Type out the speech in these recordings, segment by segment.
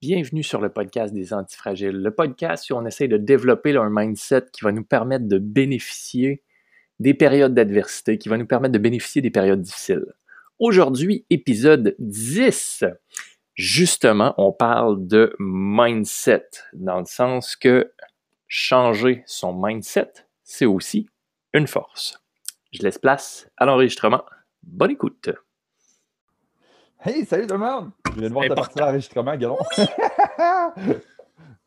Bienvenue sur le podcast des Antifragiles, le podcast où on essaie de développer un mindset qui va nous permettre de bénéficier des périodes d'adversité, qui va nous permettre de bénéficier des périodes difficiles. Aujourd'hui, épisode 10. Justement, on parle de mindset, dans le sens que changer son mindset, c'est aussi une force. Je laisse place à l'enregistrement. Bonne écoute. Hey, salut tout le monde! Je viens de voir ta partie d'enregistrement, Galon.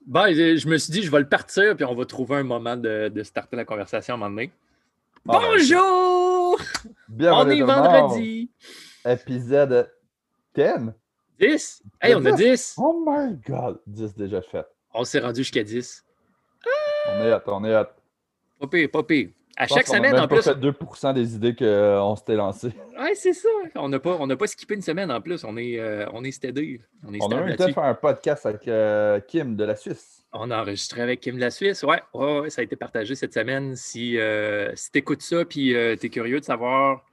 bon, je, me suis dit, je vais le partir, puis on va trouver un moment de, de starter la conversation à un moment donné. Ah, ben, Bonjour! Bienvenue on est vendredi. Épisode 10. 10? Hey, on a 10! Oh my god! 10 déjà fait. On s'est rendu jusqu'à 10. On est hâte, on est hâte. Pas pire, pas pire. À chaque semaine, en plus. On a fait 2 des idées qu'on euh, s'était lancées. Oui, c'est ça. On n'a pas, pas skippé une semaine en plus. On est, euh, on est steady. On, est on a même été faire un podcast avec euh, Kim de la Suisse. On a enregistré avec Kim de la Suisse. Ouais, ouais, ça a été partagé cette semaine. Si, si tu écoutes ça puis tu es curieux de savoir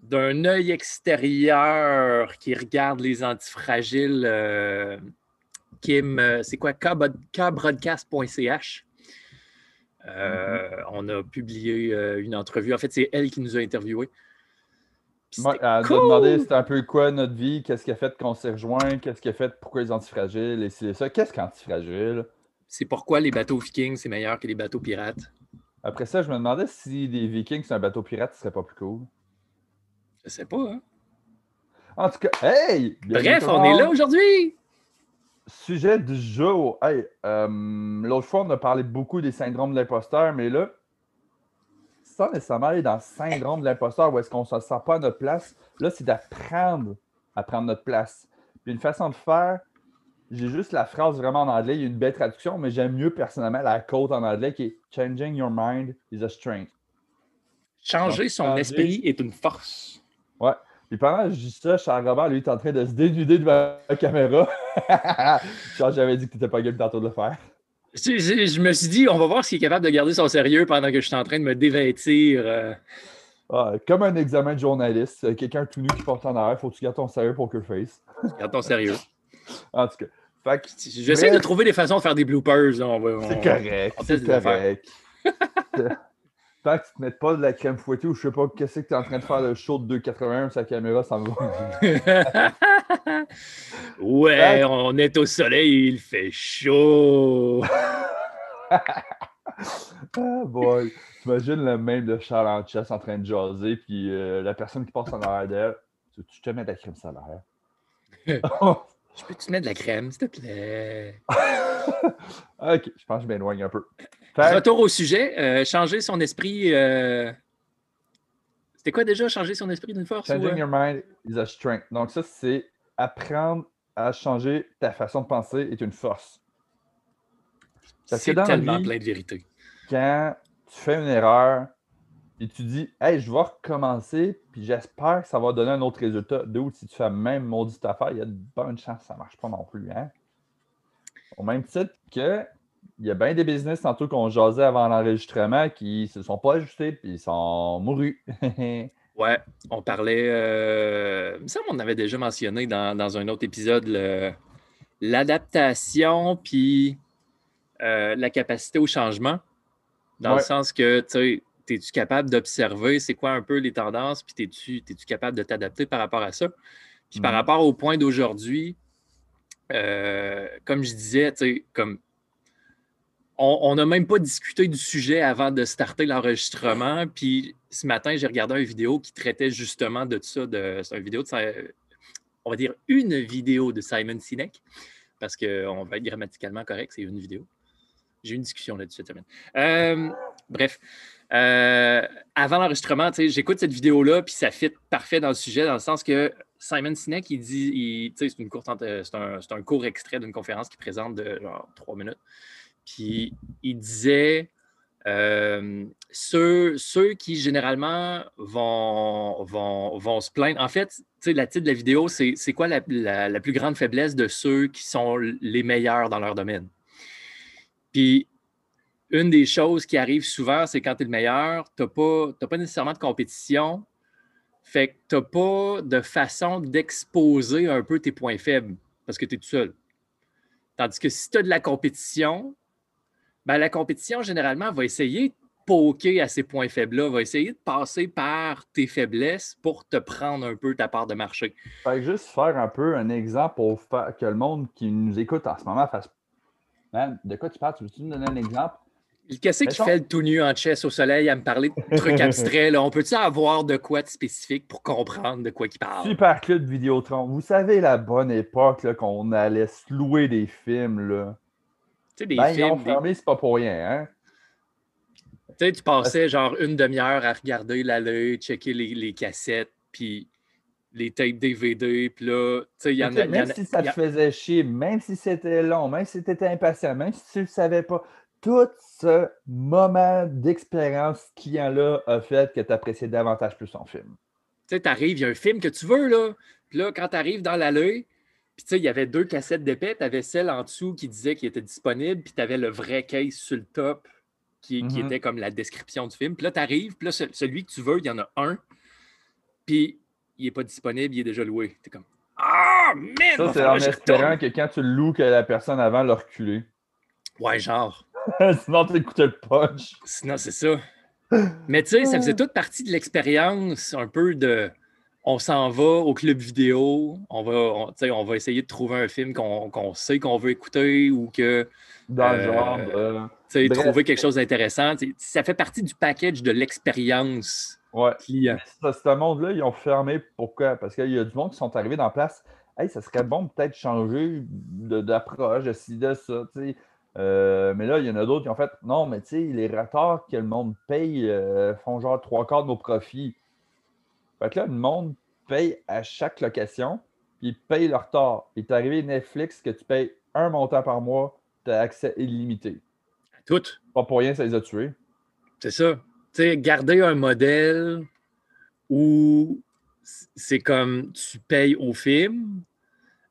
d'un œil extérieur qui regarde les antifragiles, Kim, c'est quoi? kbroadcast.ch. Euh, on a publié euh, une entrevue. En fait, c'est elle qui nous a interviewés. Ouais, elle nous a demandé c'était un peu quoi notre vie, qu'est-ce qui a fait qu'on s'est rejoint, qu'est-ce qui a fait pourquoi les antifragiles et c'est ça. Qu'est-ce qu'antifragile? C'est pourquoi les bateaux vikings, c'est meilleur que les bateaux pirates. Après ça, je me demandais si des vikings, c'est un bateau pirate, ce serait pas plus cool. Je sais pas, hein? En tout cas, hey! Bref, on est là aujourd'hui! Sujet du jour. Hey, euh, l'autre fois, on a parlé beaucoup des syndromes de l'imposteur, mais là, sans nécessairement aller dans le syndrome de l'imposteur où est-ce qu'on ne se sent pas à notre place, là, c'est d'apprendre à prendre notre place. Puis une façon de faire, j'ai juste la phrase vraiment en anglais, il y a une belle traduction, mais j'aime mieux personnellement la côte en anglais qui est Changing your mind is a strength. Changer son esprit est une force. Ouais. Puis pendant que je dis ça, Charles Robert, lui, est en train de se dénuder devant la caméra. Genre, j'avais dit que tu n'étais pas game tantôt de le faire. Je, me suis dit, on va voir s'il est capable de garder son sérieux pendant que je suis en train de me dévêtir. Euh. Ah, comme un examen de journaliste, euh, quelqu'un tout nu qui porte en arrière, faut que tu gardes ton sérieux poker face. Garde ton sérieux. en tout cas. J'essaie de trouver des façons de faire des bloopers. C'est correct. C'est correct. que tu te mettes pas de la crème fouettée ou je sais pas qu'est-ce que tu es en train de faire le show de 2,81 sur la caméra, ça me va. ouais, on est au soleil, il fait chaud. ah boy. T'imagines le même de Charles en chess en train de jaser, puis euh, la personne qui passe en arrière d'elle, tu te mets de la crème solaire? je peux te mettre de la crème, s'il te plaît? ok, je pense que je m'éloigne un peu. Retour au sujet, euh, changer son esprit. Euh, c'était quoi déjà, changer son esprit d'une force? Changing euh? your mind is a strength. Donc, ça, c'est apprendre à changer ta façon de penser est une force. C'est tellement plein de vérité. Quand tu fais une erreur et tu dis, hey, je vais recommencer, puis j'espère que ça va donner un autre résultat. D'où, si tu fais la même maudite affaire, il y a de bonnes chances que ça ne marche pas non plus. Hein? Au même titre que il y a bien des business tantôt qu'on jasait avant l'enregistrement qui se sont pas ajustés puis ils sont mourus. ouais, on parlait, euh, ça on avait déjà mentionné dans, un autre épisode l'adaptation puis euh, la capacité au changement. Dans le sens que tu es-tu capable d'observer c'est quoi un peu les tendances, puis es-tu es capable de t'adapter par rapport à ça? Puis par mm. rapport au point d'aujourd'hui, euh, comme je disais, comme on n'a même pas discuté du sujet avant de starter l'enregistrement. Puis ce matin, j'ai regardé une vidéo qui traitait justement de ça. c'est une vidéo de, on va dire une vidéo de Simon Sinek, parce qu'on va être grammaticalement correct, c'est une vidéo. J'ai eu une discussion là-dessus cette semaine. Euh, bref, euh, avant l'enregistrement, j'écoute cette vidéo-là, puis ça fit parfait dans le sujet, dans le sens que Simon Sinek, il dit, c'est, une courte, un, c'est un court extrait d'une conférence qui présente de genre trois minutes. Puis il disait euh, ceux, ceux, qui généralement vont, vont, vont, se plaindre. En fait, la titre de la vidéo, c'est quoi la, la, plus grande faiblesse de ceux qui sont les meilleurs dans leur domaine? Puis une des choses qui arrive souvent, c'est quand tu es le meilleur, tu n'as pas, pas nécessairement de compétition. Fait que tu n'as pas de façon d'exposer un peu tes points faibles parce que tu es tout seul. Tandis que si tu as de la compétition, ben, la compétition, généralement, va essayer de poker à ces points faibles-là, va essayer de passer par tes faiblesses pour te prendre un peu ta part de marché. Fait juste faire un peu un exemple pour que le monde qui nous écoute en ce moment fasse. de quoi tu parles? Tu veux-tu nous donner un exemple? Qu'est-ce qui fait le tout nu en chess au soleil à me parler de trucs abstraits? Là? On peut-tu avoir de quoi de spécifique pour comprendre de quoi il parle? Super Club Vidéotron. Vous savez la bonne époque qu'on allait se louer des films. Là. Tu sais, des ben, films. Ils ont fermé, c'est pas pour rien. Hein? Tu sais, tu passais genre une demi-heure à regarder l'allée, checker les, les cassettes, puis les tapes DVD, puis là, tu sais, il y en a. Même si ça te faisait chier, même si c'était long, même si tu étais impatient, même si tu ne le savais pas, tout ce moment d'expérience client-là a fait que tu appréciais davantage plus son film. Tu sais, tu arrives, il y a un film que tu veux, là. Puis là, quand tu arrives dans l'allée, puis tu sais, il y avait deux cassettes d'épée. Tu avais celle en dessous qui disait qu'il était disponible, puis tu avais le vrai case sur le top qui, mm-hmm. était comme la description du film. Puis là, tu arrives, puis là, celui que tu veux, il y en a un. Puis il n'est pas disponible, il est déjà loué. Tu es comme Ah, merde! Ça, c'est en espérant que quand tu le loues, que la personne avant l'a reculé. Ouais, genre. Sinon, tu écoutais le punch. Sinon, c'est ça. Mais tu sais, ça faisait toute partie de l'expérience, un peu de. On s'en va au club vidéo, on va, on, on va essayer de trouver un film qu'on sait qu'on veut écouter ou que. Dans le genre. Euh, trouver quelque chose d'intéressant. Ça fait partie du package de l'expérience ouais. client. Ce monde-là, ils ont fermé. Pourquoi? Parce qu'il y a du monde qui sont arrivés dans la place. Hey, ça serait bon peut-être changer d'approche, de ci, de ça. Euh, mais là, il y en a d'autres qui ont fait non, mais tu sais, les retards que le monde paye euh, font genre trois quarts de nos profits. Fait que là, le monde paye à chaque location, puis paye le retard. Il est arrivé Netflix que tu payes un montant par mois, tu as accès illimité. Tout. Pas pour rien, ça les a tués. C'est ça. Tu sais, garder un modèle où c'est comme tu payes au film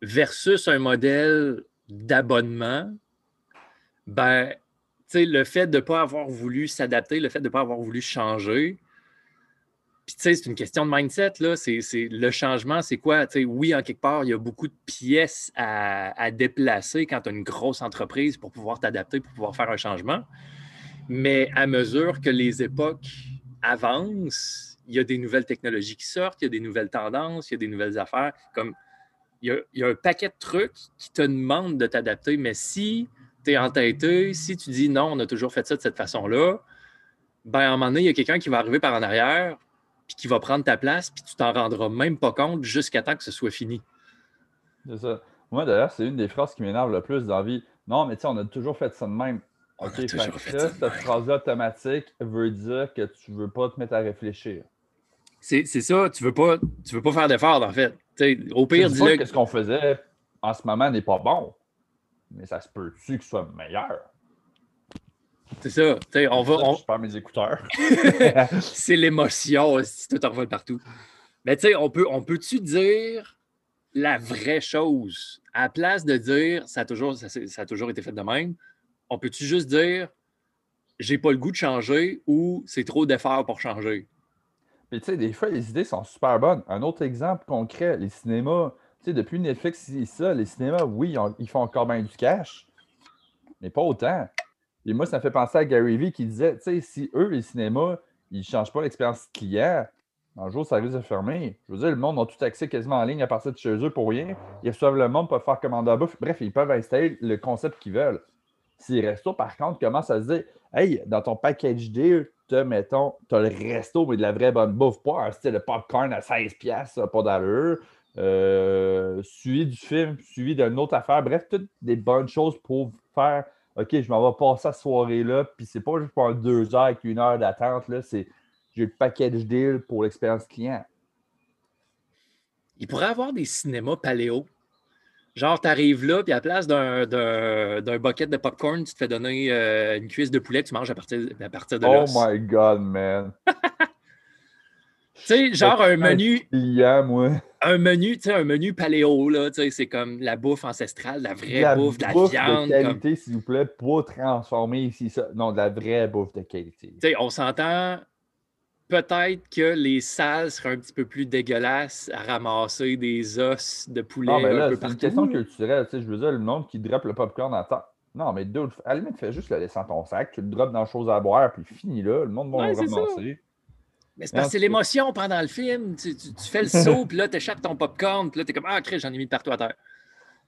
versus un modèle d'abonnement ben, le fait de ne pas avoir voulu s'adapter, le fait de ne pas avoir voulu changer, puis, tu sais, c'est une question de mindset, là. C'est, le changement, c'est quoi? Tu sais, oui, en quelque part, il y a beaucoup de pièces à, déplacer quand tu as une grosse entreprise pour pouvoir t'adapter, pour pouvoir faire un changement. Mais à mesure que les époques avancent, il y a des nouvelles technologies qui sortent, il y a des nouvelles tendances, il y a des nouvelles affaires. Comme, il y a, il y a un paquet de trucs qui te demandent de t'adapter. Mais si tu entêté, si tu dis non, on a toujours fait ça de cette façon-là, ben à un moment donné, il y a quelqu'un qui va arriver par en arrière, puis qui va prendre ta place, puis tu t'en rendras même pas compte jusqu'à temps que ce soit fini. C'est ça. Moi, d'ailleurs, c'est une des phrases qui m'énerve le plus dans la vie. Non, mais tu sais, on a toujours fait ça de même. OK, fait ça, cette phrase-là automatique veut dire que tu veux pas te mettre à réfléchir. C'est ça, tu veux pas, tu veux pas faire d'effort, en fait. au pire, dis-le. que ce qu'on faisait en ce moment n'est pas bon mais ça se peut-tu que ce soit meilleur? C'est ça. on va. On... Je perds mes écouteurs. c'est l'émotion, si tout en partout. Mais tu sais, on peut, on peut-tu dire la vraie chose? À la place de dire ça a toujours, ça, a toujours été fait de même, on peut-tu juste dire j'ai pas le goût de changer ou c'est trop d'efforts pour changer? Mais tu sais, des fois, les idées sont super bonnes. Un autre exemple concret, les cinémas depuis Netflix, ça, les cinémas, oui, ils font encore bien du cash, mais pas autant. Et moi, ça me fait penser à Gary Vee qui disait, tu sais, si eux, les cinémas, ils ne changent pas l'expérience client, un jour, ça risque de fermer. Je veux dire, le monde a tout accès quasiment en ligne à partir de chez eux pour rien. Ils reçoivent le monde, peuvent faire commander à bouffe. Bref, ils peuvent installer le concept qu'ils veulent. Si les restos, par contre, commencent à se dire Hey, dans ton package deal, tu mettons, tu as le resto, mais de la vraie bonne bouffe, pas un style de popcorn à 16$, pas d'allure. Euh, suivi du film, suivi d'une autre affaire. Bref, toutes des bonnes choses pour faire OK, je m'en vais passer cette soirée-là. Puis c'est pas juste pour deux heures avec une heure d'attente. Là, c'est j'ai le package deal pour l'expérience client. Il pourrait avoir des cinémas paléo. Genre, tu arrives là, puis à la place d'un, d'un, bucket de popcorn, tu te fais donner euh, une cuisse de poulet que tu manges à partir, à partir de là. Oh my God, man! Tu sais, genre un menu. moi. Un menu, tu sais, un menu paléo, là. Tu sais, c'est comme la bouffe ancestrale, la vraie bouffe, de la viande. De qualité, s'il vous plaît, pas transformer ici ça. Non, de la vraie bouffe de qualité. Tu sais, on s'entend. peut-être que les salles seraient un petit peu plus dégueulasses à ramasser des os de poulet. Non, mais là, c'est une question culturelle. Tu sais, je veux dire, le monde qui droppe le popcorn en temps. Non, mais à la limite, fais juste le laisser dans ton sac, tu le drops dans chose à boire, puis fini là. Le monde va le ramasser. Mais c'est parce que c'est l'émotion pendant le film. Tu, fais le saut, puis là, tu échappes ton popcorn, puis là, tu es comme Ah, crée, j'en ai mis partout à terre.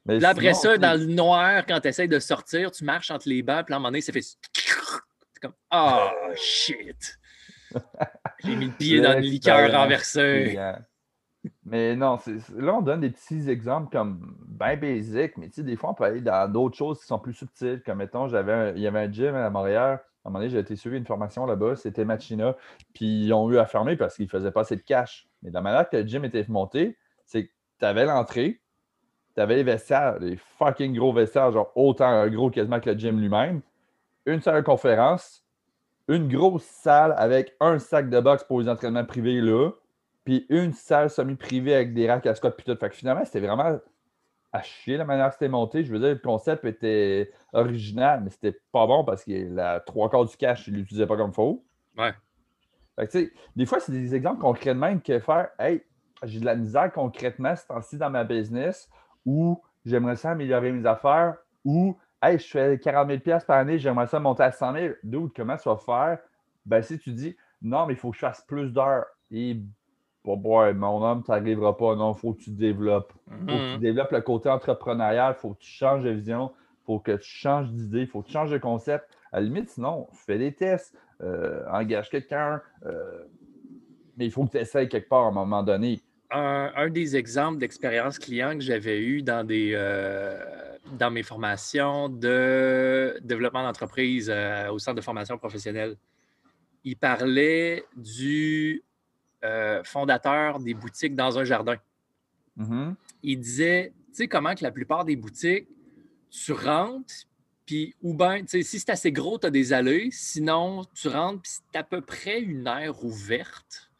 Mais là, après ça, dans le noir, quand tu essaies de sortir, tu marches entre les bancs, puis à un moment donné, ça fait. C'est comme Ah, oh, shit. J'ai mis le pied dans le liqueur renversé. Mais non, là, on donne des petits exemples comme bien basic, mais tu sais, des fois, on peut aller dans d'autres choses qui sont plus subtiles. Comme mettons, j'avais il y avait un gym à Montréal. Un moment donné, j'ai été suivi une formation là-bas, c'était Machina. Puis ils ont eu à fermer parce qu'ils ne faisaient pas assez de cash. Mais la manière que le gym était monté, c'est que tu avais l'entrée, tu avais les vestiaires, les fucking gros vestiaires, genre autant gros quasiment que le gym lui-même, une salle de conférence, une grosse salle avec un sac de boxe pour les entraînements privés là, puis une salle semi-privée avec des racks à Scott puis tout. Fait que finalement, c'était vraiment à chier la manière que c'était monté. Je veux dire, le concept était original, mais c'était pas bon parce que la trois quarts du cash, il l'utilisait pas comme faux. Ouais. Fait que, des fois, c'est des exemples concrets de même que faire Hey, j'ai de la misère concrètement ce temps-ci dans ma business ou j'aimerais ça améliorer mes affaires ou Hey, je fais 40 000 par année, j'aimerais ça monter à 100 000. D'où, comment tu vas faire? Ben, si tu dis non, mais il faut que je fasse plus d'heures. Et bon, mon homme, tu n'arriveras pas. Non, il faut que tu développes. Il faut que tu mhm. développes le côté entrepreneurial. Il faut que tu changes de vision. Il faut que tu changes d'idée. Il faut que tu changes de concept. À la limite, sinon, fais des tests, euh, engage quelqu'un. Euh, mais il faut que tu essayes quelque part à un moment donné. Un, des exemples d'expérience client que j'avais eu dans des. Euh, dans mes formations de développement d'entreprise euh, au centre de formation professionnelle. Il parlait du euh, fondateur des boutiques dans un jardin. Mm-hmm. Il disait, tu sais comment que la plupart des boutiques, tu rentres, puis ou bien, tu sais, si c'est assez gros, tu as des allées, sinon tu rentres, puis c'est à peu près une aire ouverte.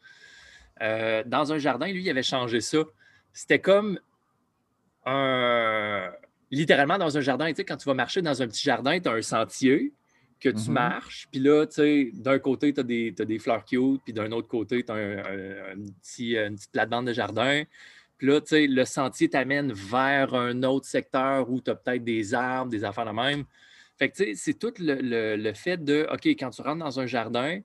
Euh, dans un jardin, lui, il avait changé ça. C'était comme un, littéralement dans un jardin. Tu sais, quand tu vas marcher dans un petit jardin, tu as un sentier que tu mhm. marches. Puis là, tu sais, d'un côté, tu as, des fleurs cute, puis d'un autre côté, tu as un, petit, une petite plate-bande de jardin. Puis là, tu sais, le sentier t'amène vers un autre secteur où tu as peut-être des arbres, des affaires de même. Fait que, tu sais, c'est tout le, fait de, OK, quand tu rentres dans un jardin,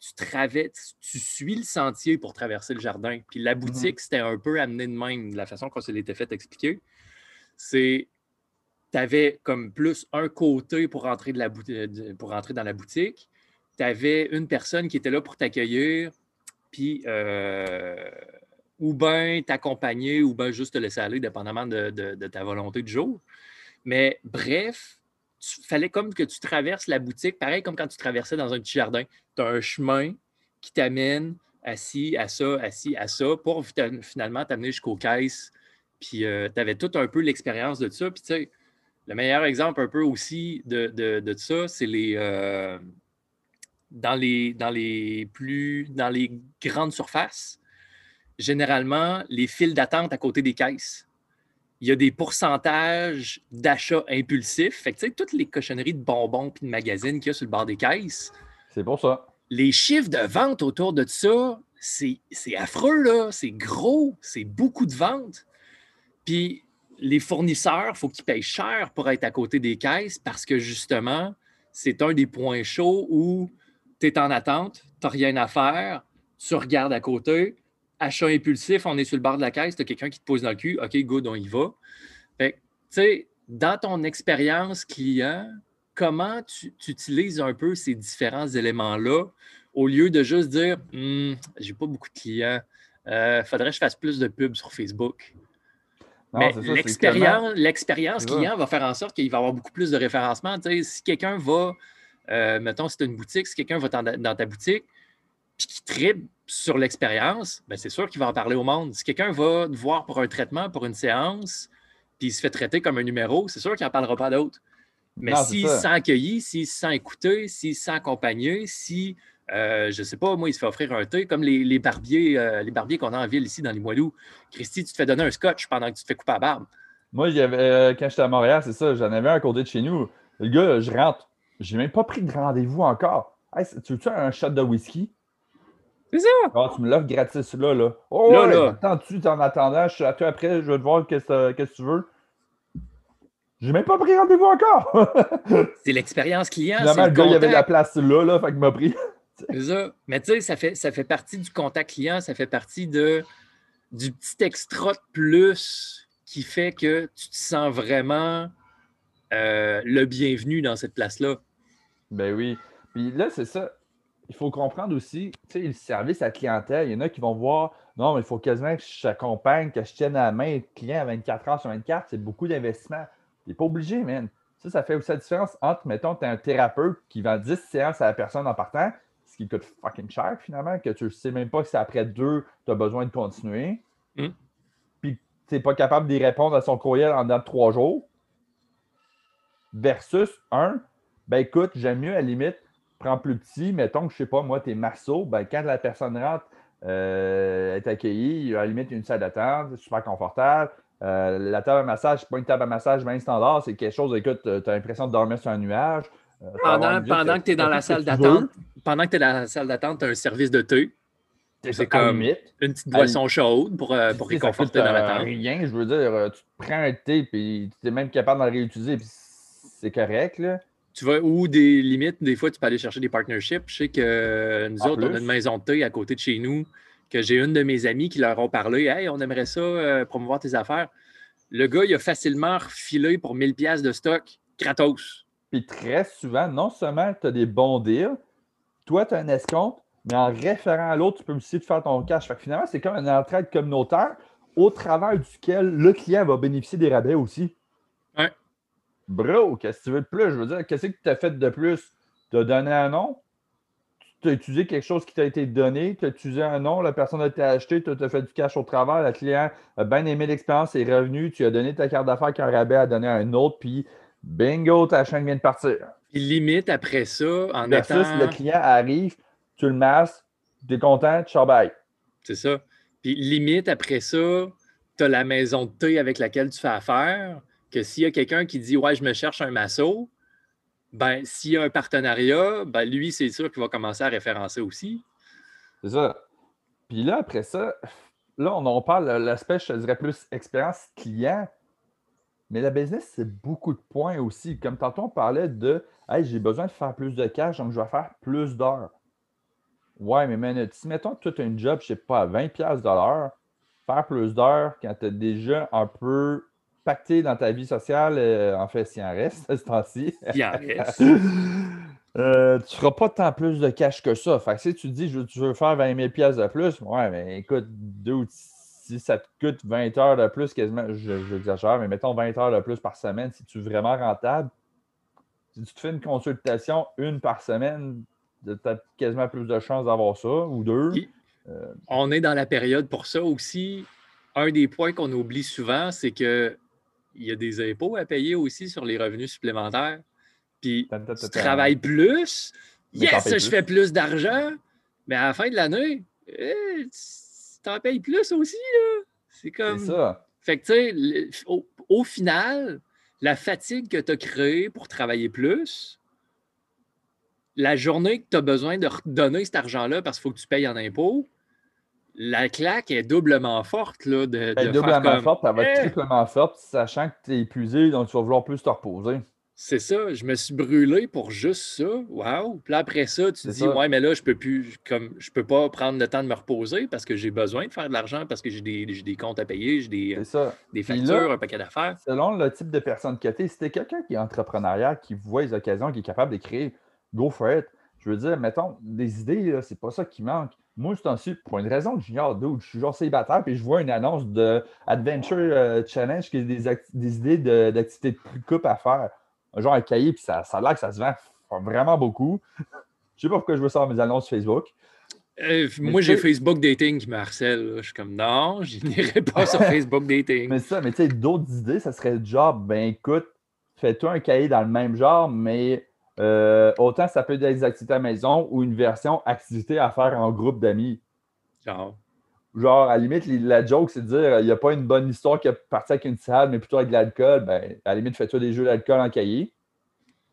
tu traverses, tu suis le sentier pour traverser le jardin. Puis la mhm. boutique, c'était un peu amené de même, de la façon qu'on s'était fait expliquer. C'est tu avais comme plus un côté pour rentrer, de la pour rentrer dans la boutique. Tu avais une personne qui était là pour t'accueillir, puis euh, ou bien t'accompagner, ou bien juste te laisser aller, dépendamment de, ta volonté du jour. Mais bref, il fallait comme que tu traverses la boutique, pareil comme quand tu traversais dans un petit jardin. Tu as un chemin qui t'amène assis à ça, assis à ça, pour finalement t'amener jusqu'aux caisses. Puis euh, tu avais tout un peu l'expérience de ça. Puis tu sais, le meilleur exemple un peu aussi de, de, ça, c'est les, euh, dans, les, dans, les plus, dans les grandes surfaces, généralement, les files d'attente à côté des caisses. Il y a des pourcentages d'achats impulsifs. Fait que, toutes les cochonneries de bonbons et de magazines qu'il y a sur le bord des caisses. C'est pour ça. Les chiffres de vente autour de ça, c'est affreux, là. C'est gros. C'est beaucoup de ventes. Puis les fournisseurs, il faut qu'ils payent cher pour être à côté des caisses parce que justement, c'est un des points chauds où tu es en attente, tu n'as rien à faire, tu regardes à côté, achat impulsif, on est sur le bord de la caisse, tu as quelqu'un qui te pose dans le cul, OK, good, on y va. sais, dans ton expérience client, comment tu, utilises un peu ces différents éléments-là au lieu de juste dire, hm, j'ai pas beaucoup de clients, euh, faudrait que je fasse plus de pubs sur Facebook. Mais l'expérience, client va faire en sorte qu'il va avoir beaucoup plus de référencement. si quelqu'un va, euh, mettons, si tu une boutique, si quelqu'un va dans ta boutique puis qui tripe sur l'expérience, ben c'est sûr qu'il va en parler au monde. Si quelqu'un va te voir pour un traitement, pour une séance, puis il se fait traiter comme un numéro, c'est sûr qu'il n'en parlera pas d'autres. Mais s'il se sent accueilli, s'il se sent écouté, s'il se sent accompagné, si euh, je ne sais pas, moi, il se fait offrir un thé, comme les, barbiers, euh, les barbiers qu'on a en ville ici dans les Moilous. Christy, tu te fais donner un scotch pendant que tu te fais couper la barbe. Moi, euh, quand j'étais à Montréal, c'est ça, j'en avais un à côté de chez nous. Le gars, je rentre. J'ai même pas pris de rendez-vous encore. tu veux-tu un shot de whisky? C'est ça. Ah, tu me l'offres gratis là, là. Oh, Là, ouais, là. attends-tu en attendant, je suis à toi après, je vais te voir qu'est-ce que tu veux. J'ai même pas pris rendez-vous encore. C'est l'expérience client. Finalement, c'est le gars, il y avait de la place là, là, fait qu'il m'a pris. C'est ça. Mais tu sais, ça fait, ça fait partie du contact client, ça fait partie de, du petit extra de plus qui fait que tu te sens vraiment euh, le bienvenu dans cette place-là. Ben oui. Puis là, c'est ça. Il faut comprendre aussi, tu sais, le service à clientèle, il y en a qui vont voir, non, mais il faut quasiment que j'accompagne, que je tienne à la main le client à 24 heures sur 24, c'est beaucoup d'investissement. Tu n'es pas obligé, man. Ça, ça fait aussi la différence entre, mettons, tu es un thérapeute qui vend 10 séances à la personne en partant, ce qui coûte fucking cher finalement, que tu ne sais même pas que c'est après deux, tu as besoin de continuer. Mm. Puis tu n'es pas capable d'y répondre à son courriel en dedans de trois jours. Versus un, ben écoute, j'aime mieux à la limite, prends plus petit, mettons que je sais pas, moi, t'es marceau, ben quand la personne rentre, euh, est accueillie, à la limite, il y a une salle d'attente, c'est super confortable. Euh, la table à massage, pas une table à massage bien standard, c'est quelque chose, écoute, tu as l'impression de dormir sur un nuage. Euh, Pendant, pendant que tu es dans la salle d'attente, pendant que tu es dans la salle d'attente, tu as un service de thé, C'est la comme- limite. une petite boisson chaude pour, euh, pour réconforter coûte, dans euh, l'attente. rien, je veux dire, euh, tu te prends un thé, puis tu es même capable de le réutiliser, puis c'est correct, là. Tu vas, ou des limites, des fois, tu peux aller chercher des partnerships. Je sais que euh, nous En autres, on a une maison de thé à côté de chez nous, que j'ai une de mes amies qui leur ont parlé Hey, on aimerait ça euh, promouvoir tes affaires. Le gars, il a facilement refilé pour 1000$ piastres de stock, gratos. Puis très souvent, non seulement tu as des bons deals, toi, tu as un escompte, mais en référant à l'autre, tu peux aussi te faire ton cash. Fait que finalement, c'est comme une entraide communautaire au travers duquel le client va bénéficier des rabais aussi. Ouais. Bro, qu'est-ce que tu veux de plus? Je veux dire, qu'est-ce que tu as fait de plus? Tu as donné un nom? Tu as utilisé quelque chose qui t'a été donné, tu as utilisé un nom, la personne a été achetée, tu as fait du cash au travers, le client a bien aimé l'expérience, est revenu, tu as donné ta carte d'affaires qu'un rabais a donné à un autre, puis bingo, ta chaîne vient de partir. Puis limite après ça, en Versus étant. le client arrive, tu le masses, tu es content, tu bye. C'est ça. Puis limite après ça, tu as la maison de thé avec laquelle tu fais affaire, que s'il y a quelqu'un qui dit Ouais, je me cherche un masso, ben s'il y a un partenariat, ben lui, c'est sûr qu'il va commencer à référencer aussi. C'est ça. Puis là, après ça, là, on en parle, de l'aspect, je te dirais plus expérience client. Mais la business, c'est beaucoup de points aussi. Comme tantôt, on parlait de Hey, j'ai besoin de faire plus de cash, donc je vais faire plus d'heures. Ouais, mais man, si mettons as un job, je sais pas, à 20$ piastres de l'heure, faire plus d'heures quand tu es déjà un peu pacté dans ta vie sociale, euh, en fait, s'il en reste, ce temps-ci. En reste. Euh, tu feras pas tant plus de cash que ça. Fait que si tu te dis je veux- tu veux faire 20 000 pièces de plus, ouais, mais écoute, dude, si ça te coûte 20 heures de plus, quasiment, je- j'exagère, mais mettons 20 heures de plus par semaine, si tu es vraiment rentable, si tu te fais une consultation une par semaine, tu as quasiment plus de chances d'avoir ça, ou deux. Puis- On est dans la période pour ça aussi. Un des points qu'on oublie souvent, c'est que il y a des impôts à payer aussi sur les revenus supplémentaires. Puis tu travailles plus, yes, je fais plus d'argent, mais à la fin de l'année, eh, t'en payes plus aussi. là. C'est comme. Ça. Fait que, tu sais, au, au final, la fatigue que tu as créée pour travailler plus, la journée que tu as besoin de redonner cet argent-là parce qu'il faut que tu payes en impôts, la claque est doublement forte là, de, Elle est doublement comme, forte, elle va être Eh! triplement forte, sachant que tu es épuisé, donc tu vas vouloir plus te reposer. C'est ça, je me suis brûlé pour juste ça. Wow! Puis là, après ça, tu te dis, ça. ouais, mais là, je peux plus, comme, je peux pas prendre le temps de me reposer parce que j'ai besoin de faire de l'argent, parce que j'ai des, j'ai des comptes à payer, j'ai des, ça. des factures, là- un paquet d'affaires. Selon le type de personne que tu es, si tu quelqu'un qui est entrepreneurial, qui voit les occasions, qui est capable de créer, go for it. Je veux dire, mettons, des idées, c'est pas ça qui manque. Moi, c'est ensuite, pour une raison que j'ignore, dude, je suis genre célibataire, puis je vois une annonce de Adventure euh, Challenge qui a des, des idées de- d'activités de, plus coupe à faire. Genre un cahier, puis ça, ça a l'air que ça se vend vraiment beaucoup. Je sais pas pourquoi je veux ça dans mes annonces Facebook. Euh, moi, j'ai Facebook Dating qui me harcèle. Je suis comme, non, je n'irai pas sur Facebook Dating. Mais ça, mais tu sais, d'autres idées, ça serait job, ben écoute, fais-toi un cahier dans le même genre, mais euh, autant ça peut être des activités à la maison ou une version activité à faire en groupe d'amis. Genre, Genre, à la limite, la joke, c'est de dire il n'y a pas une bonne histoire qui est partie avec une salade, mais plutôt avec de l'alcool. Ben, à la limite, fais-toi des jeux d'alcool en cahier.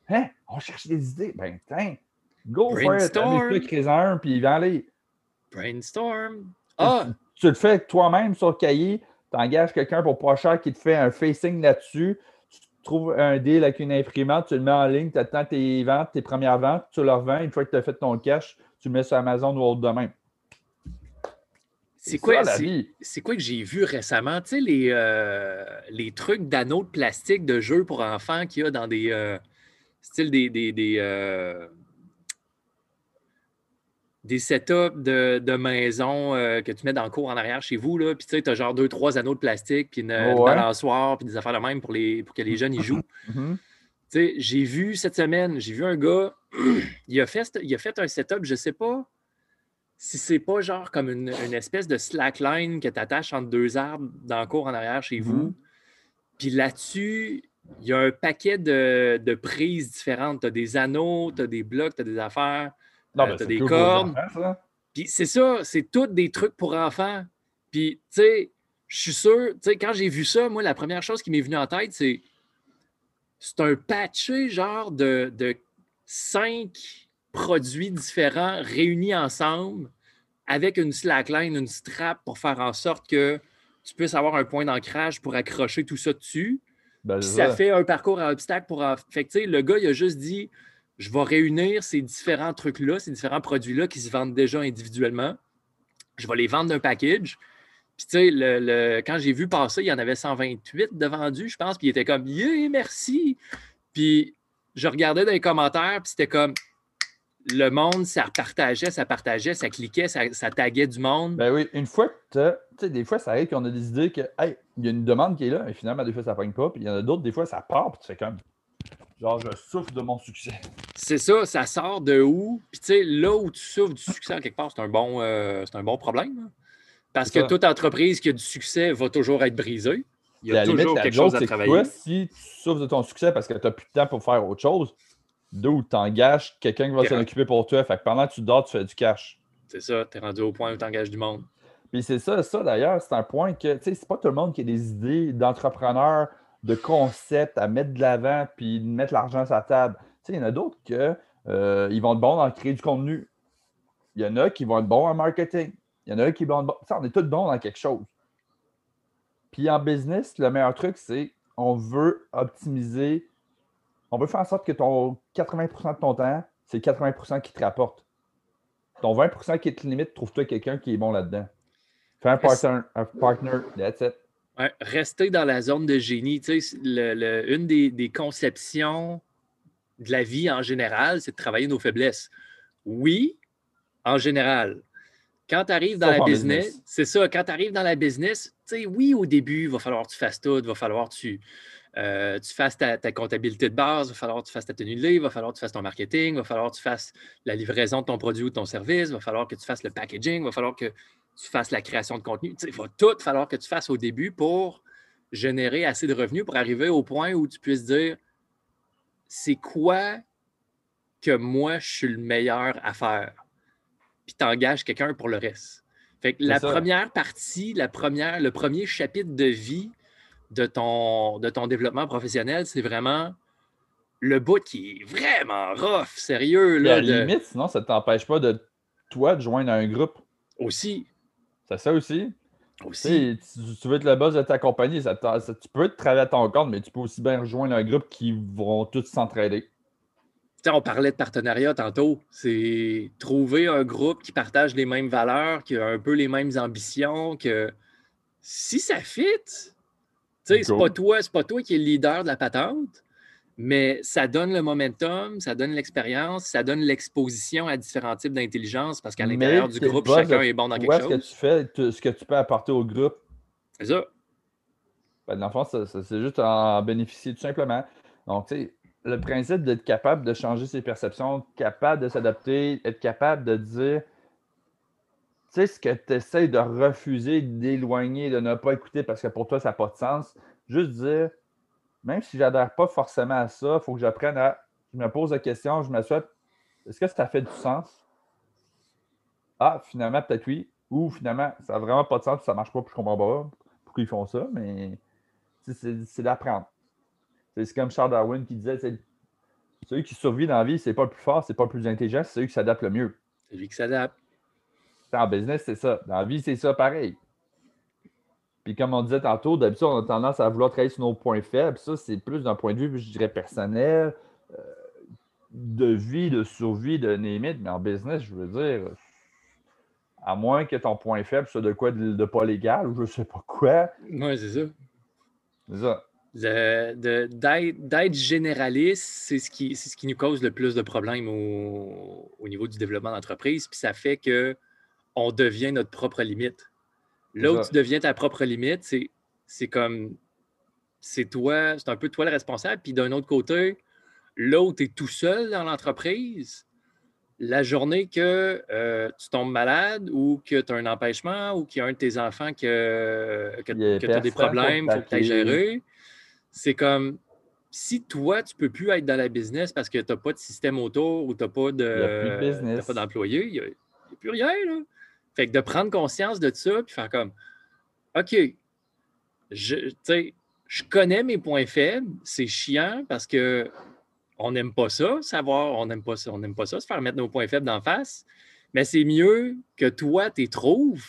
Hein? On cherche des idées. Ben, tiens, go for it. Brainstorm. Crée-en un, puis vends-les. Brainstorm. Ah! Tu, le fais toi-même sur le cahier, tu engages quelqu'un pour pas cher qui te fait un facing là-dessus. Tu trouves un deal avec une imprimante, tu le mets en ligne, tu attends tes ventes, tes premières ventes, tu leur vends. Une fois que tu as fait ton cash, tu le mets sur Amazon ou autre demain. C'est quoi, c'est quoi que j'ai vu récemment? Tu sais, les, euh, les trucs d'anneaux de plastique de jeux pour enfants qu'il y a dans des. Euh, style des. des, des, euh, des setups de, de maison que tu mets dans le cours en arrière chez vous. Là. Puis tu sais, tu as genre deux, trois anneaux de plastique, puis une, balançoire, puis des affaires de même pour, les, pour que les jeunes y jouent. Mm-hmm. Tu sais, j'ai vu cette semaine, j'ai vu un gars, il a, fait, il a fait un setup, je sais pas si c'est pas genre comme une, espèce de slackline que tu attaches entre deux arbres dans le cours en arrière chez vous, mhm. puis là-dessus, il y a un paquet de, prises différentes. Tu as des anneaux, tu as des blocs, tu as des affaires, euh, tu as des cordes. Puis c'est ça, c'est tous des trucs pour enfants. Puis, tu sais, je suis sûr, tu sais, quand j'ai vu ça, moi, la première chose qui m'est venue en tête, c'est c'est un patché genre de, de cinq produits différents réunis ensemble avec une slackline, une strap pour faire en sorte que tu puisses avoir un point d'ancrage pour accrocher tout ça dessus. Ben, ça fait un parcours à obstacle pour. Fait que, le gars, il a juste dit je vais réunir ces différents trucs-là, ces différents produits-là qui se vendent déjà individuellement. Je vais les vendre d'un package. Puis, tu sais, le, quand j'ai vu passer, il y en avait 128 de vendus, je pense. Puis, il était comme, yeah, merci. Puis, je regardais dans les commentaires, puis c'était comme, le monde, ça partageait, ça partageait, ça cliquait, ça, taguait du monde. Ben oui, une fois que tu sais, des fois, ça arrive qu'on a des idées que, hey, il y a une demande qui est là, et finalement, des fois, ça ne pogne pas, puis il y en a d'autres, des fois, ça part, puis tu fais comme, genre, je souffre de mon succès. C'est ça, ça sort de où? Puis tu sais, là où tu souffres du succès, quelque part, c'est un, bon, euh, un bon problème. Hein. Parce que toute entreprise qui a du succès va toujours être brisée. Il y a toujours quelque chose à travailler. si tu souffres de ton succès parce que tu n'as plus de temps pour faire autre chose, D'où tu engages quelqu'un qui va s'en occuper pour toi. Fait que pendant que tu dors, tu fais du cash. C'est ça, tu es rendu au point où tu engages du monde. Puis c'est ça, ça d'ailleurs, c'est un point que, tu sais, c'est pas tout le monde qui a des idées d'entrepreneur, de concept à mettre de l'avant, puis de mettre l'argent sur la table. Tu sais, il y en a d'autres qui euh, ils vont être bons dans créer du contenu. Il y en a qui vont être bons en marketing. Il y en a qui vont être bons. Tu sais, on est tous bons dans quelque chose. Puis en business, le meilleur truc, c'est on veut optimiser on veut faire en sorte que ton 80% de ton temps, c'est 80% qui te rapporte. Ton 20% qui te limite, trouve-toi quelqu'un qui est bon là-dedans. Fais un partner, un partner, that's it. rester dans la zone de génie. Tu sais, une des, conceptions de la vie en général, c'est de travailler nos faiblesses. Oui, en général. Quand tu arrives dans la business, c'est ça, quand tu arrives dans la business, tu sais, oui, au début, il va falloir que tu fasses tout, il va falloir que tu, euh, tu fasses ta, comptabilité de base, il va falloir que tu fasses ta tenue de livre, il va falloir que tu fasses ton marketing, il va falloir que tu fasses la livraison de ton produit ou de ton service, il va falloir que tu fasses le packaging, il va falloir que tu fasses la création de contenu. il va tout falloir que tu fasses au début pour générer assez de revenus pour arriver au point où tu puisses dire c'est quoi que moi je suis le meilleur à faire? Puis tu engages quelqu'un pour le reste. Fait que la première partie, la première, le premier chapitre de vie de ton, de ton développement professionnel, c'est vraiment le bout qui est vraiment rough, sérieux. Là, à la limite, sinon, ça ne t'empêche pas de toi de joindre un groupe. Aussi. C'est ça aussi. Aussi. Tu, veux être le boss de ta compagnie, ça, tu peux travailler à ton compte, mais tu peux aussi bien rejoindre un groupe qui vont tous s'entraider. on parlait de partenariat tantôt. C'est trouver un groupe qui partage les mêmes valeurs, qui a un peu les mêmes ambitions, que si ça fit, c'est pas toi, c'est pas toi qui es le leader de la patente, mais ça donne le momentum, ça donne l'expérience, ça donne l'exposition à différents types d'intelligence parce qu'à l'intérieur du groupe, chacun est bon dans quelque chose. ce que tu fais, ce que tu peux apporter au groupe. C'est ça. Ben, dans le fond, c'est juste en bénéficier tout simplement. Donc, tu sais, le principe d'être capable de changer ses perceptions, capable de s'adapter, être capable de dire sais, ce que tu essaies de refuser, d'éloigner, de ne pas écouter parce que pour toi, ça n'a pas de sens, juste dire, même si je n'adhère pas forcément à ça, il faut que j'apprenne à. Je me pose la question, je me souhaite, est-ce que ça fait du sens? Ah, finalement, peut-être oui. Ou finalement, ça n'a vraiment pas de sens, ça ne marche pas, puis je comprends pas pourquoi ils font ça, mais c'est d'apprendre. C'est comme Charles Darwin qui disait celui qui survit dans la vie, c'est pas le plus fort, c'est pas le plus intelligent, c'est celui qui s'adapte le mieux. Celui qui s'adapte. En business, c'est ça. Dans la vie, c'est ça pareil. Puis comme on disait tantôt, d'habitude, on a tendance à vouloir travailler sur nos points faibles. Ça, c'est plus d'un point de vue, je dirais, personnel, euh, de vie, de survie, de limite. Mais en business, je veux dire, à moins que ton point faible soit de quoi de, pas légal ou je sais pas quoi. Oui, c'est ça. C'est ça. D'être généraliste, c'est ce, qui, ce qui nous cause le plus de problèmes au, au niveau du développement d'entreprise. Puis ça fait qu'on devient notre propre limite. Là où tu deviens ta propre limite, c'est comme c'est toi, c'est un peu toi le responsable. Puis d'un autre côté, là où tu es tout seul dans l'entreprise, la journée que euh, tu tombes malade ou que tu as un empêchement ou qu'il y a un de tes enfants que, que, tu as des problèmes, il faut que tu ailles gérer, c'est comme si toi, tu ne peux plus être dans la business parce que tu n'as pas de système autour ou tu n'as pas d'employés, il n'y a, a, plus rien. Là. Fait que de prendre conscience de ça, puis faire comme OK, je, je connais mes points faibles, c'est chiant parce que on n'aime pas ça, savoir, on n'aime pas ça, on n'aime pas ça, se faire mettre nos points faibles d'en face. Mais c'est mieux que toi, tu trouves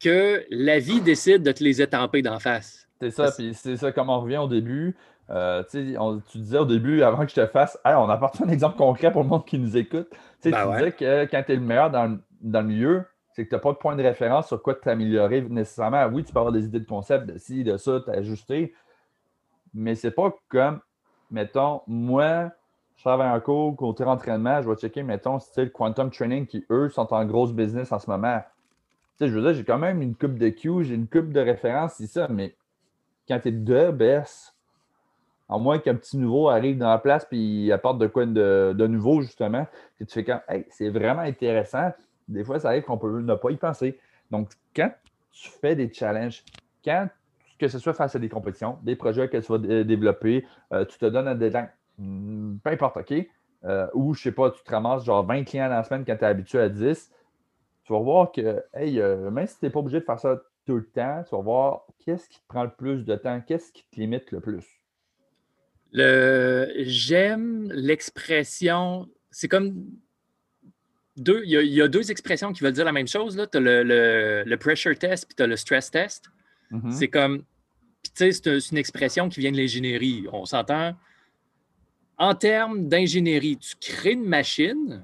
que la vie décide de te les étamper d'en face. C'est ça, puis c'est ça, comme on revient au début. Euh, tu disais au début, avant que je te fasse, on apporte un exemple concret pour le monde qui nous écoute. Ben tu disais que quand tu es le meilleur dans, dans le milieu, c'est que tu n'as pas de point de référence sur quoi t'améliorer nécessairement. Oui, tu peux avoir des idées de concept, de ci, de ça, t'ajuster, mais c'est pas comme, mettons, moi, je travaille en cours, côté entraînement, je vais checker, mettons, style Quantum Training qui, eux, sont en grosse business en ce moment. Tu sais, je veux dire, j'ai quand même une coupe de Q, j'ai une coupe de référence, c'est ça, mais quand tu es de baisse, à moins qu'un petit nouveau arrive dans la place et apporte de quoi de, nouveau, justement, que tu fais quand, hey, c'est vraiment intéressant des fois, ça arrive qu'on peut ne pas y penser. Donc, quand tu fais des challenges, quand que ce soit face à des compétitions, des projets que tu vas développer, euh, tu te donnes un deadline, hmm, peu importe, OK? Euh, ou, je sais pas, tu te ramasses genre 20 clients dans la semaine quand tu es habitué à 10, tu vas voir que, hey, euh, même si tu n'es pas obligé de faire ça tout le temps, tu vas voir qu'est-ce qui te prend le plus de temps, qu'est-ce qui te limite le plus. Le j'aime l'expression, c'est comme il y, a deux expressions qui veulent dire la même chose. Tu as le, pressure test puis tu as le stress test. Mm-hmm. C'est comme, tu sais, c'est une expression qui vient de l'ingénierie. On s'entend. En termes d'ingénierie, tu crées une machine,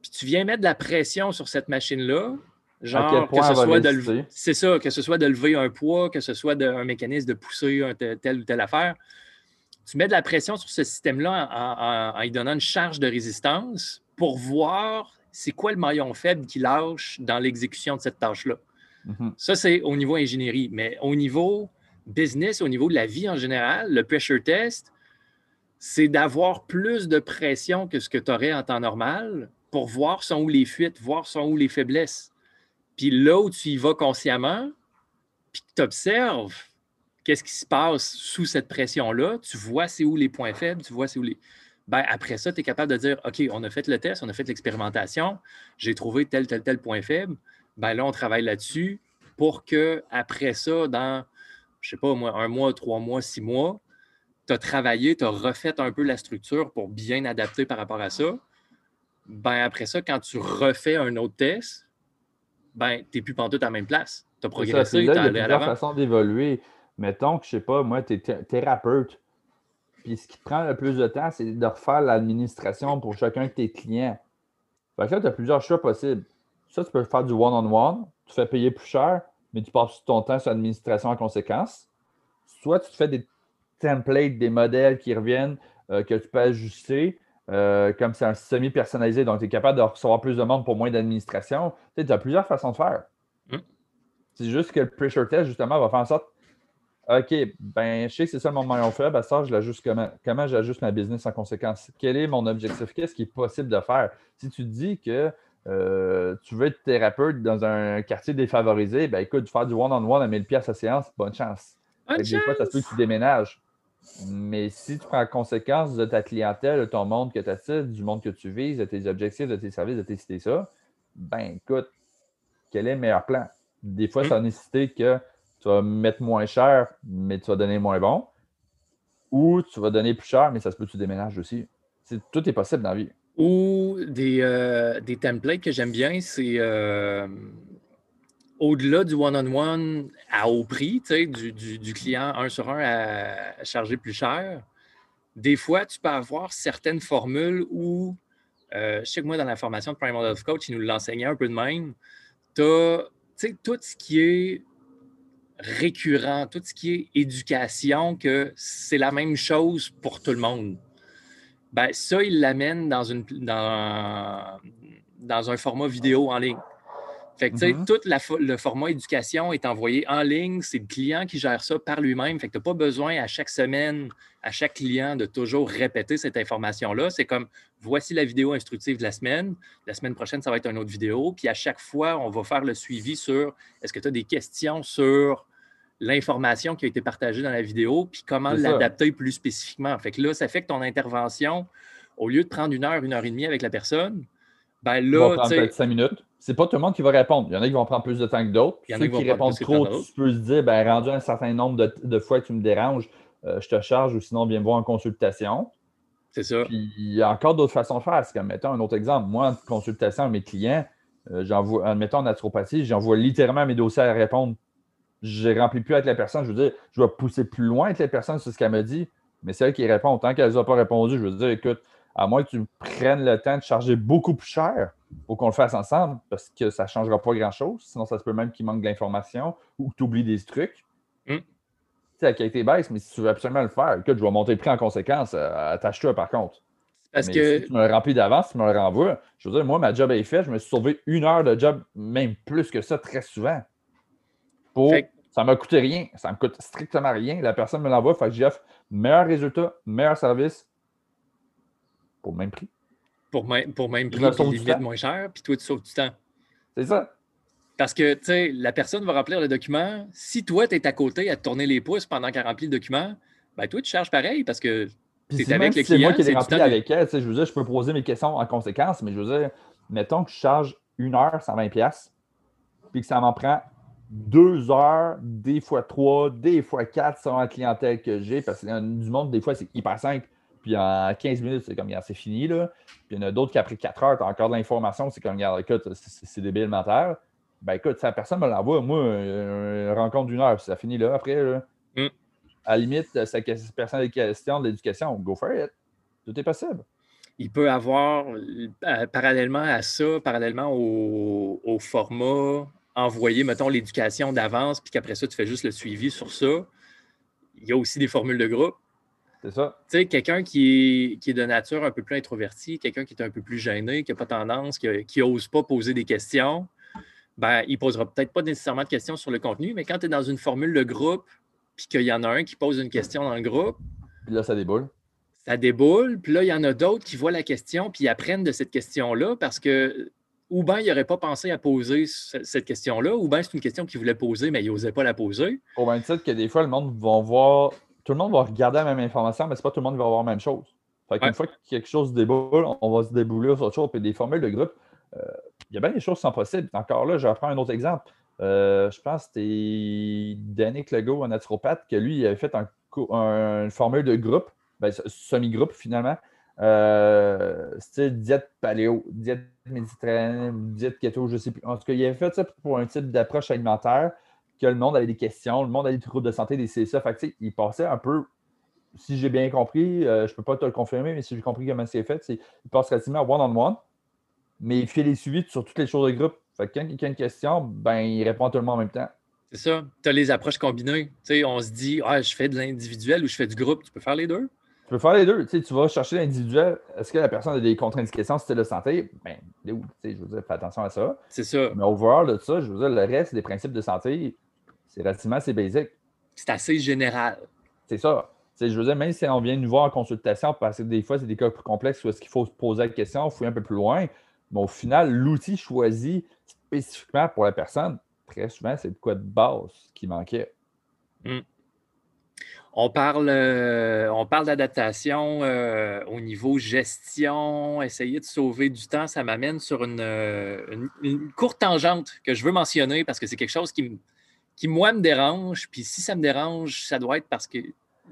puis tu viens mettre de la pression sur cette machine-là. Genre, que ce soit de c'est ça, que ce soit de lever un poids, que ce soit un mécanisme de pousser un telle ou telle affaire. Tu mets de la pression sur ce système-là en, en, lui donnant une charge de résistance, pour voir c'est quoi le maillon faible qui lâche dans l'exécution de cette tâche-là. Mhm. Ça, c'est au niveau ingénierie. Mais au niveau business, au niveau de la vie en général, le pressure test, c'est d'avoir plus de pression que ce que tu aurais en temps normal pour voir sont où les fuites, voir sont où les faiblesses. Puis là où tu y vas consciemment, puis tu observes qu'est-ce qui se passe sous cette pression-là, tu vois c'est où les points faibles, tu vois c'est où les ben, après ça, tu es capable de dire OK, on a fait le test, on a fait l'expérimentation, j'ai trouvé tel, tel, tel point faible. Ben là, on travaille là-dessus pour que après ça, dans, je sais pas, un mois, trois mois, six mois, tu as travaillé, tu as refait un peu la structure pour bien adapter par rapport à ça. Ben après ça, quand tu refais un autre test, ben, tu n'es plus pantoute à la même place. Tu as progressé, tu as allé à l'avant. façon d'évoluer. Mettons que, je sais pas, moi, tu es thérapeute puis ce qui te prend le plus de temps, c'est de refaire l'administration pour chacun de tes clients. Fait que là, tu as plusieurs choix possibles. Ça, tu peux faire du one-on-one, tu fais payer plus cher, mais tu passes ton temps sur l'administration en conséquence. Soit tu te fais des templates, des modèles qui reviennent, euh, que tu peux ajuster. Euh, comme c'est un semi-personnalisé, donc tu es capable de recevoir plus de monde pour moins d'administration. Tu as plusieurs façons de faire. Hum. C'est juste que le pressure test, justement, va faire en sorte OK, ben, je sais que c'est ça mon maillon faible. À ça, je l'ajuste comment? Comment j'ajuste ma business en conséquence? Quel est mon objectif? Qu'est-ce qui est possible de faire? Si tu dis que euh, tu veux être thérapeute dans un quartier défavorisé, ben écoute, faire du one-on-one à 1000 pièces à séance, bonne chance. Des fois, ça se peut que tu déménages. Mais si tu prends en conséquence de ta clientèle, de ton monde que tu as, du monde que tu vises, de tes objectifs, de tes services, de tes cités, ça, ben écoute, quel est le meilleur plan? Des fois, ça a nécessité que tu vas mettre moins cher, mais tu vas donner moins bon. Ou tu vas donner plus cher, mais ça se peut que tu déménages aussi. tout est possible dans la vie. Ou des, euh, des templates que j'aime bien, c'est euh, au-delà du one-on-one à haut prix, du, du, client un sur un à, charger plus cher. Des fois, tu peux avoir certaines formules où, euh, je sais que moi, dans la formation de Primal Health Coach, il nous l'enseignait un peu de même. Tu as tout ce qui est récurrent, tout ce qui est éducation, que c'est la même chose pour tout le monde. Ben, ça, il l'amène dans, dans, dans un format vidéo en ligne. Fait que, tu sais, mm-hmm. tout le format éducation est envoyé en ligne. C'est le client qui gère ça par lui-même. Fait que tu n'as pas besoin à chaque semaine, à chaque client, de toujours répéter cette information-là. C'est comme voici la vidéo instructive de la semaine. La semaine prochaine, ça va être une autre vidéo. Puis à chaque fois, on va faire le suivi sur est-ce que tu as des questions sur l'information qui a été partagée dans la vidéo, puis comment l'adapter plus spécifiquement? Fait que là, ça fait que ton intervention, au lieu de prendre une heure, une heure et demie avec la personne, ben là. Va prendre peut-être cinq minutes. C'est pas tout le monde qui va répondre. Il y en a qui vont prendre plus de temps que d'autres. En a qui, répondent trop, tu peux se dire, ben, rendu un certain nombre de, fois que tu me déranges, euh, je te charge ou sinon viens me voir en consultation. C'est ça. Puis il y a encore d'autres façons de faire. C'est comme, mettons un autre exemple. Moi, en consultation à mes clients, euh, j'envoie, admettons en naturopathie, j'envoie littéralement mes dossiers à répondre je ne remplis plus avec la personne. Je veux dire, je vais pousser plus loin avec la personne sur ce qu'elle me dit, mais c'est elle qui répond. Tant qu'elle n'a pas répondu, je veux dire, écoute, à moins que tu prennes le temps de charger beaucoup plus cher pour qu'on le fasse ensemble, parce que ça ne changera pas grand-chose. Sinon, ça se peut même qu'il manque de l'information ou que tu oublies des trucs. Mm. Tu sais, la qualité baisse, mais si tu veux absolument le faire, écoute, je vais monter le prix en conséquence. Euh, attache-toi par contre. Parce que... Si tu me le remplis d'avance, tu me le renvoies. Je veux dire, moi, ma job est faite. Je me suis sauvé une heure de job, même plus que ça, très souvent. Pour ça ne m'a coûté rien. Ça ne me coûte strictement rien. La personne me l'envoie. Fait que j'offre meilleur résultat, meilleur service pour le même prix. Pour, pour même prix, puis limite moins cher, puis toi, tu sauves du temps. C'est ça. Parce que, tu sais, la personne va remplir le document. Si toi, tu es à côté à te tourner les pouces pendant qu'elle remplit le document, ben toi, tu charges pareil parce que tu es avec le client. C'est moi qui l'ai rempli avec elle. Je veux dire, je peux poser mes questions en conséquence, mais je veux dire, mettons que je charge une heure 120$, puis que ça m'en prend deux heures, des fois trois, des fois quatre selon la clientèle que j'ai, parce a du monde, des fois, c'est hyper simple. Puis en 15 minutes, c'est comme, c'est fini. Là. Puis il y en a d'autres qui, après 4 heures, tu as encore de l'information, c'est comme, regarde, écoute, c'est débile mental. Ben écoute, si la personne me l'envoie, moi, une rencontre d'une heure, ça finit là après. Là. Mm. À la limite, si la personne a des questions de l'éducation, go for it. Tout est possible. Il peut avoir, euh, parallèlement à ça, parallèlement au, au format envoyer, mettons, l'éducation d'avance, puis qu'après ça, tu fais juste le suivi sur ça. Il y a aussi des formules de groupe. C'est ça. Tu sais, quelqu'un qui est, de nature un peu plus introverti, quelqu'un qui est un peu plus gêné, qui n'a pas tendance, qui n'ose pas poser des questions, ben, il ne posera peut-être pas nécessairement de questions sur le contenu, mais quand tu es dans une formule de groupe, puis qu'il y en a un qui pose une question dans le groupe. Puis là, ça déboule. Ça déboule, puis là, il y en a d'autres qui voient la question, puis ils apprennent de cette question-là parce que ou bien il n'aurait pas pensé à poser cette question-là, ou bien c'est une question qu'il voulait poser, mais il n'osait pas la poser. Au même titre que des fois, le monde va voir, tout le monde va regarder la même information, mais c'est pas tout le monde qui va voir la même chose. Fait qu'une fois que quelque chose déboule, on va se débouler sur autre chose. Puis des formules de groupe, euh, il y a bien des choses qui sont possibles. Encore là, je vais prendre un autre exemple. Euh, je pense que c'était Danick Legault, un naturopathe, que lui, il avait fait un, une formule de groupe, ben, semi-groupe finalement, euh, style diète paléo, diète méditerranéenne, diète keto, je ne sais plus. En tout cas, il avait fait ça pour un type d'approche alimentaire que le monde avait des questions, le monde avait des troubles de santé, des CSA. Fait il passait un peu, si j'ai bien compris, euh, je ne peux pas te le confirmer, mais si j'ai compris comment c'est fait, il passe relativement one-on-one, mais il fait les suivis sur toutes les choses de groupe. Fait que quand quelqu'un a une question, ben, il répond tout le monde en même temps. C'est ça. Tu as les approches combinées. on se dit, ah, je fais de l'individuel ou je fais du groupe. Tu peux faire les deux? Tu peux faire les deux. Tu, sais, tu vas chercher l'individuel. Est-ce que la personne a des contre-indications style de santé? Ben, je veux dire, fais attention à ça. C'est ça. Mais overall de ça, je veux dire, le reste des principes de santé, c'est relativement assez basique. C'est assez général. C'est ça. je veux dire, même si on vient nous voir en consultation, parce que des fois, c'est des cas plus complexes où est-ce qu'il faut se poser la question, fouiller un peu plus loin. Mais au final, l'outil choisi spécifiquement pour la personne, très souvent, c'est de quoi de base qui manquait. Hmm. On parle, euh, on parle d'adaptation euh, au niveau gestion, essayer de sauver du temps. Ça m'amène sur euh, une, courte tangente que je veux mentionner parce que c'est quelque chose qui, qui, moi, me dérange. Puis si ça me dérange, ça doit être parce que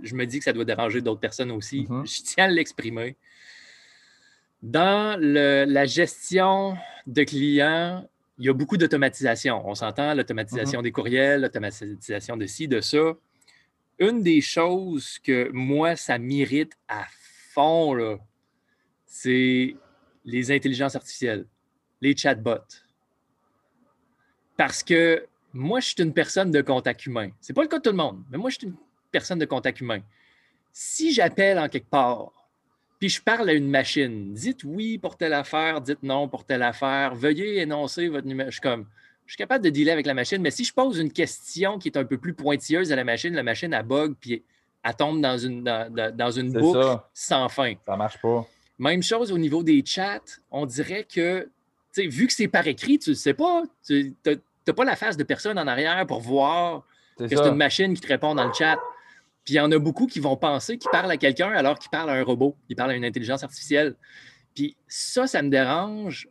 je me dis que ça doit déranger d'autres personnes aussi. Mm-hmm. Je tiens à l'exprimer. Dans la gestion de clients, il y a beaucoup d'automatisation. On s'entend, l'automatisation mm-hmm. des courriels, l'automatisation de ci, de ça. Une des choses que moi, ça m'irrite à fond, c'est les intelligences artificielles, les chatbots. Parce que moi, je suis une personne de contact humain. Ce n'est pas le cas de tout le monde, mais moi, je suis une personne de contact humain. Si j'appelle en quelque part, puis je parle à une machine, dites oui pour telle affaire, dites non pour telle affaire, veuillez énoncer votre numéro. Je suis comme, je suis capable de dealer avec la machine, mais si je pose une question qui est un peu plus pointilleuse à la machine, la machine, elle bug, puis elle tombe dans une, dans, une boucle sans fin. Ça marche pas. Même chose au niveau des chats. On dirait que, vu que c'est par écrit, tu ne sais pas, tu n'as pas la face de personne en arrière pour voir que c'est une machine qui te répond dans le chat. Puis il y en a beaucoup qui vont penser qu'ils parlent à quelqu'un alors qu'ils parlent à un robot, qu'ils parlent à une intelligence artificielle. Puis ça, ça me dérange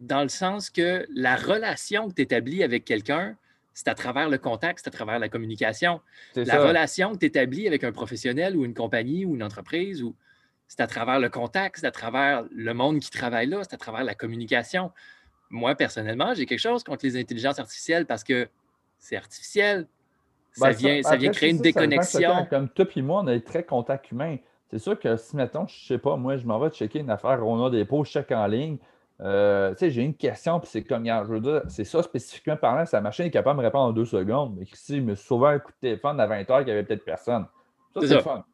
dans le sens que la relation que tu établis avec quelqu'un, c'est à travers le contact, c'est à travers la communication. La relation que tu établis avec un professionnel ou une compagnie ou une entreprise, ou c'est à travers le contact, c'est à travers le monde qui travaille là, c'est à travers la communication. Moi, personnellement, j'ai quelque chose contre les intelligences artificielles parce que c'est artificiel. Ça ben, vient, ça, vient créer une déconnexion. Comme toi et moi, on est très contact humain. C'est sûr que si, mettons, je sais pas, moi, je m'en vais checker une affaire, on a des pots, je check en ligne. Euh, tu sais, j'ai une question, puis c'est comme, je veux dire, c'est ça spécifiquement parlant, sa machine est capable de me répondre en deux secondes. Mais si il me souvent un coup de téléphone à 20 heures qu'il n'y avait peut-être personne. Ça, c'est le fun.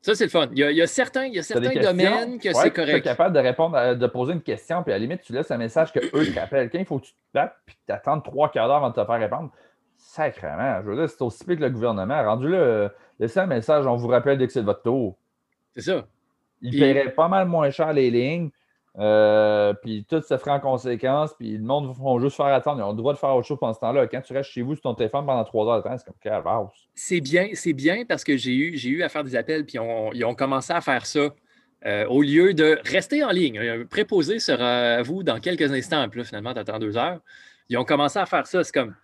Ça, c'est le fun. Il y a, certains, il y a certains domaines que c'est correct. Tu es capable de répondre, de poser une question, puis à la limite, tu laisses un message que eux t'appellent. Quand il faut que tu te battes, puis tu trois quarts d'heure avant de te faire répondre, sacrément. Je veux dire, c'est aussi pire que le gouvernement. Rendu là, laissez un message, on vous rappelle dès que c'est de votre tour. C'est ça. Il paierait pas mal moins cher les lignes. Euh, puis tout se ferait en conséquence, puis le monde va juste faire attendre. Ils ont le droit de faire autre chose pendant ce temps-là. Quand tu restes chez vous sur ton téléphone pendant trois heures de temps, c'est comme calvaire. C'est bien, c'est bien parce que j'ai eu, j'ai eu à faire des appels, puis ils ont commencé à faire ça. Euh, au lieu de rester en ligne, un préposé sera à vous dans quelques instants. Là, finalement, tu attends deux heures. Ils ont commencé à faire ça. C'est comme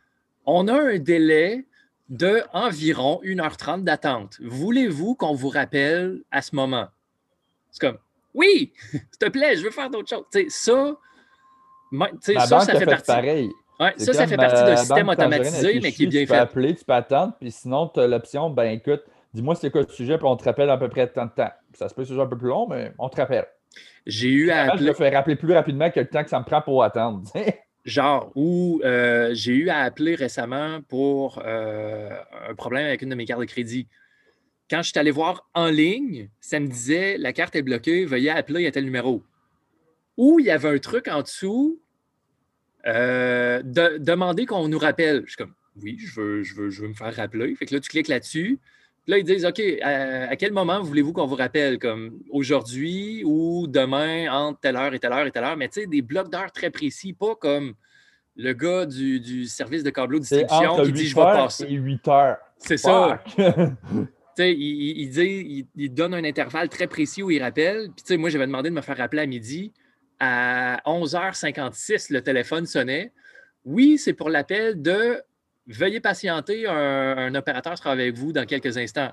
on a un délai de environ 1h30 d'attente. Voulez-vous qu'on vous rappelle à ce moment? C'est comme oui, s'il te plaît, je veux faire d'autres choses. ça, ça, ça fait, partie. Pareil. ça, ça fait partie d'un système automatisé, mais qui est bien fait. Tu peux appeler, tu peux attendre, puis sinon, tu as l'option, ben écoute, dis-moi c'est quoi le sujet, puis on te rappelle à peu près tant de temps. Ça se peut que un peu plus long, mais on te rappelle. J'ai eu à appeler. Je le fais rappeler plus rapidement que le temps que ça me prend pour attendre. Genre, où euh, j'ai eu à appeler récemment pour euh, un problème avec une de mes cartes de crédit quand je suis allé voir en ligne, ça me disait la carte est bloquée, veuillez appeler à tel numéro. Ou il y avait un truc en dessous, euh, de, demander qu'on nous rappelle. Je suis comme oui, je veux, je veux, je veux me faire rappeler. Fait que là, tu cliques là-dessus. Puis là, ils disent OK, à, quel moment voulez-vous qu'on vous rappelle? Comme aujourd'hui ou demain, entre telle heure et telle heure et telle heure. Mais tu sais, des blocs d'heures très précis, pas comme le gars du, service de câbleau distribution qui dit je vais passer. 8 heures. C'est ça. il, dit, il, donne un intervalle très précis où il rappelle. Puis, moi, j'avais demandé de me faire rappeler à midi. À 11h56, le téléphone sonnait. Oui, c'est pour l'appel de Veuillez patienter, un, opérateur sera avec vous dans quelques instants.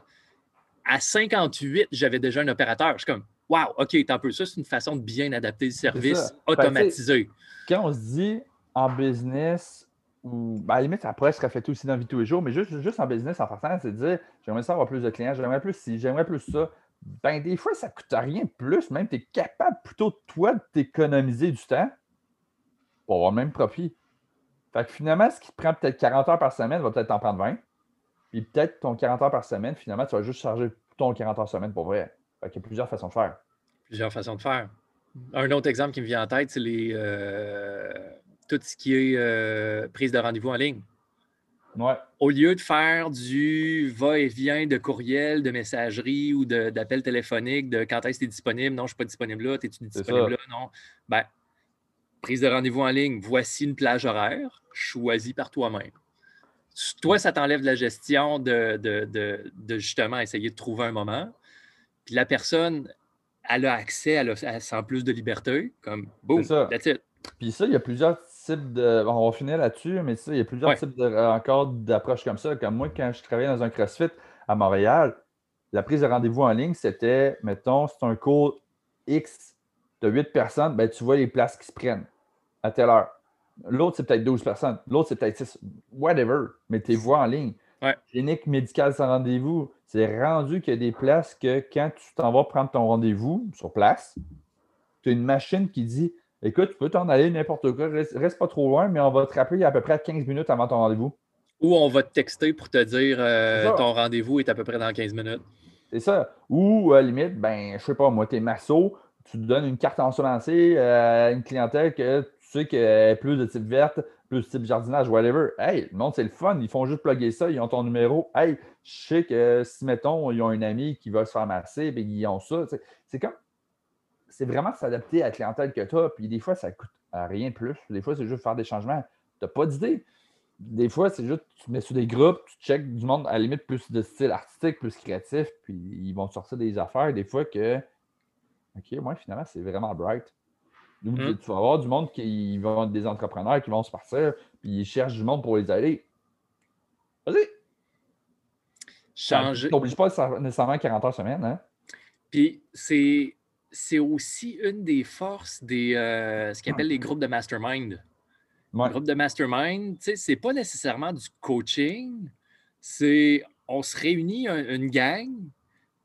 À 58, j'avais déjà un opérateur. Je suis comme Wow, OK, un peu. Ça, c'est une façon de bien adapter le service automatisé. quand on se dit en business, ou ben, à la limite, ça pourrait se refléter aussi dans la vie de tous les jours, mais juste, juste en business, en passant, c'est de dire j'aimerais ça avoir plus de clients, j'aimerais plus ci, j'aimerais plus ça. Ben, des fois, ça ne coûte rien de plus, même tu es capable plutôt, toi, de t'économiser du temps pour avoir le même profit. Fait que finalement, ce qui te prend peut-être 40 heures par semaine va peut-être t'en prendre 20. Puis peut-être ton 40 heures par semaine, finalement, tu vas juste charger ton 40 heures par semaine pour vrai. Fait qu'il y a plusieurs façons de faire. Plusieurs façons de faire. Un autre exemple qui me vient en tête, c'est les. Euh, tout ce qui est euh, prise de rendez-vous en ligne. Au lieu de faire du va-et-vient de courriel, de messagerie ou d'appel téléphonique, de quand est-ce que tu es disponible, non, je ne suis pas disponible là, es-tu disponible là, non. Ben, prise de rendez-vous en ligne, voici une plage horaire choisie par toi-même. Toi, ça t'enlève de la gestion de, de, justement essayer de trouver un moment. Puis la personne, elle a accès, elle, a, sent plus de liberté, comme boum, that's it. Puis ça, il y a plusieurs types de. on va finir là-dessus, mais il y a plusieurs types de, encore d'approches comme ça. Comme moi, quand je travaillais dans un CrossFit à Montréal, la prise de rendez-vous en ligne, c'était, mettons, c'est un cours X as 8 personnes, ben, tu vois les places qui se prennent à telle heure. L'autre, c'est peut-être 12 personnes. L'autre, c'est peut-être 6. Whatever. Mais tu vois en ligne. Clinique médicale sans rendez-vous, c'est rendu qu'il y a des places que quand tu t'en vas prendre ton rendez-vous sur place, tu as une machine qui dit Écoute, tu peux t'en aller n'importe quoi, reste, pas trop loin, mais on va te rappeler à peu près 15 minutes avant ton rendez-vous. Ou on va te texter pour te dire euh, ton rendez-vous est à peu près dans 15 minutes. C'est ça. Ou à limite, ben, je sais pas, moi, t'es masso, tu te donnes une carte en lancée à une clientèle que tu sais qu'elle est plus de type verte, plus de type jardinage, whatever. Hey, le monde, c'est le fun. Ils font juste plugger ça, ils ont ton numéro. Hey, je sais que si, mettons, ils ont un ami qui va se faire masser, bien, ils ont ça. C'est comme. C'est vraiment s'adapter à la clientèle que tu as. Puis des fois, ça coûte rien de plus. Des fois, c'est juste faire des changements. Tu n'as pas d'idée. Des fois, c'est juste, tu mets sur des groupes, tu checkes du monde à la limite plus de style artistique, plus créatif, puis ils vont sortir des affaires. Des fois que OK, moi, finalement, c'est vraiment bright. Hmm. Tu vas avoir du monde qui vont être des entrepreneurs qui vont se partir, puis ils cherchent du monde pour les aider. Vas-y! Changer. Tu pas nécessairement 40 heures semaine, hein? Puis c'est, c'est aussi une des forces des euh, ce qu'ils appellent les groupes de mastermind. Les groupes de mastermind, tu sais, c'est pas nécessairement du coaching, c'est on se réunit une gang,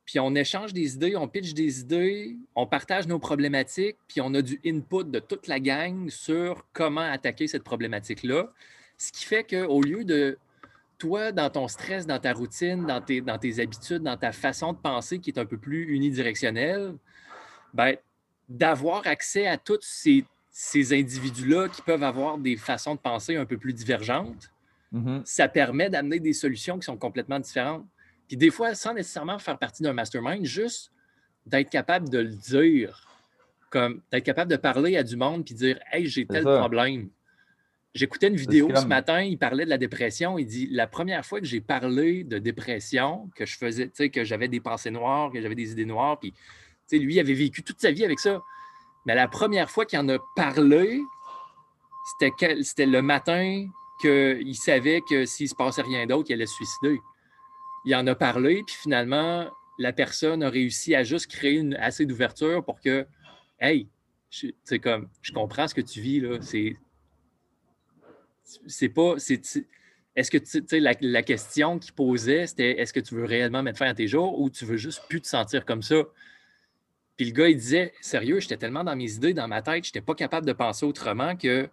puis on échange des idées, on pitch des idées, on partage nos problématiques, puis on a du input de toute la gang sur comment attaquer cette problématique-là. Ce qui fait qu'au lieu de toi, dans ton stress, dans ta routine, dans tes, dans tes habitudes, dans ta façon de penser qui est un peu plus unidirectionnelle, ben, d'avoir accès à tous ces, ces individus-là qui peuvent avoir des façons de penser un peu plus divergentes, mm-hmm. ça permet d'amener des solutions qui sont complètement différentes. Puis des fois, sans nécessairement faire partie d'un mastermind, juste d'être capable de le dire, comme d'être capable de parler à du monde puis dire Hey, j'ai tel problème. J'écoutais une vidéo ce matin, il parlait de la dépression. Il dit La première fois que j'ai parlé de dépression, que je faisais, tu sais, que j'avais des pensées noires, que j'avais des idées noires, puis lui, il avait vécu toute sa vie avec ça. Mais la première fois qu'il en a parlé, c'était le matin qu'il savait que s'il ne se passait rien d'autre, il allait se suicider il en a parlé, puis finalement, la personne a réussi à juste créer assez d'ouverture pour que, hey, c'est comme, je comprends ce que tu vis, là. C'est. C'est pas. Est-ce que tu sais, la, la, question qu'il posait, c'était est-ce que tu veux réellement mettre fin à tes jours ou tu veux juste plus te sentir comme ça? Puis le gars, il disait Sérieux, j'étais tellement dans mes idées, dans ma tête, je n'étais pas capable de penser autrement que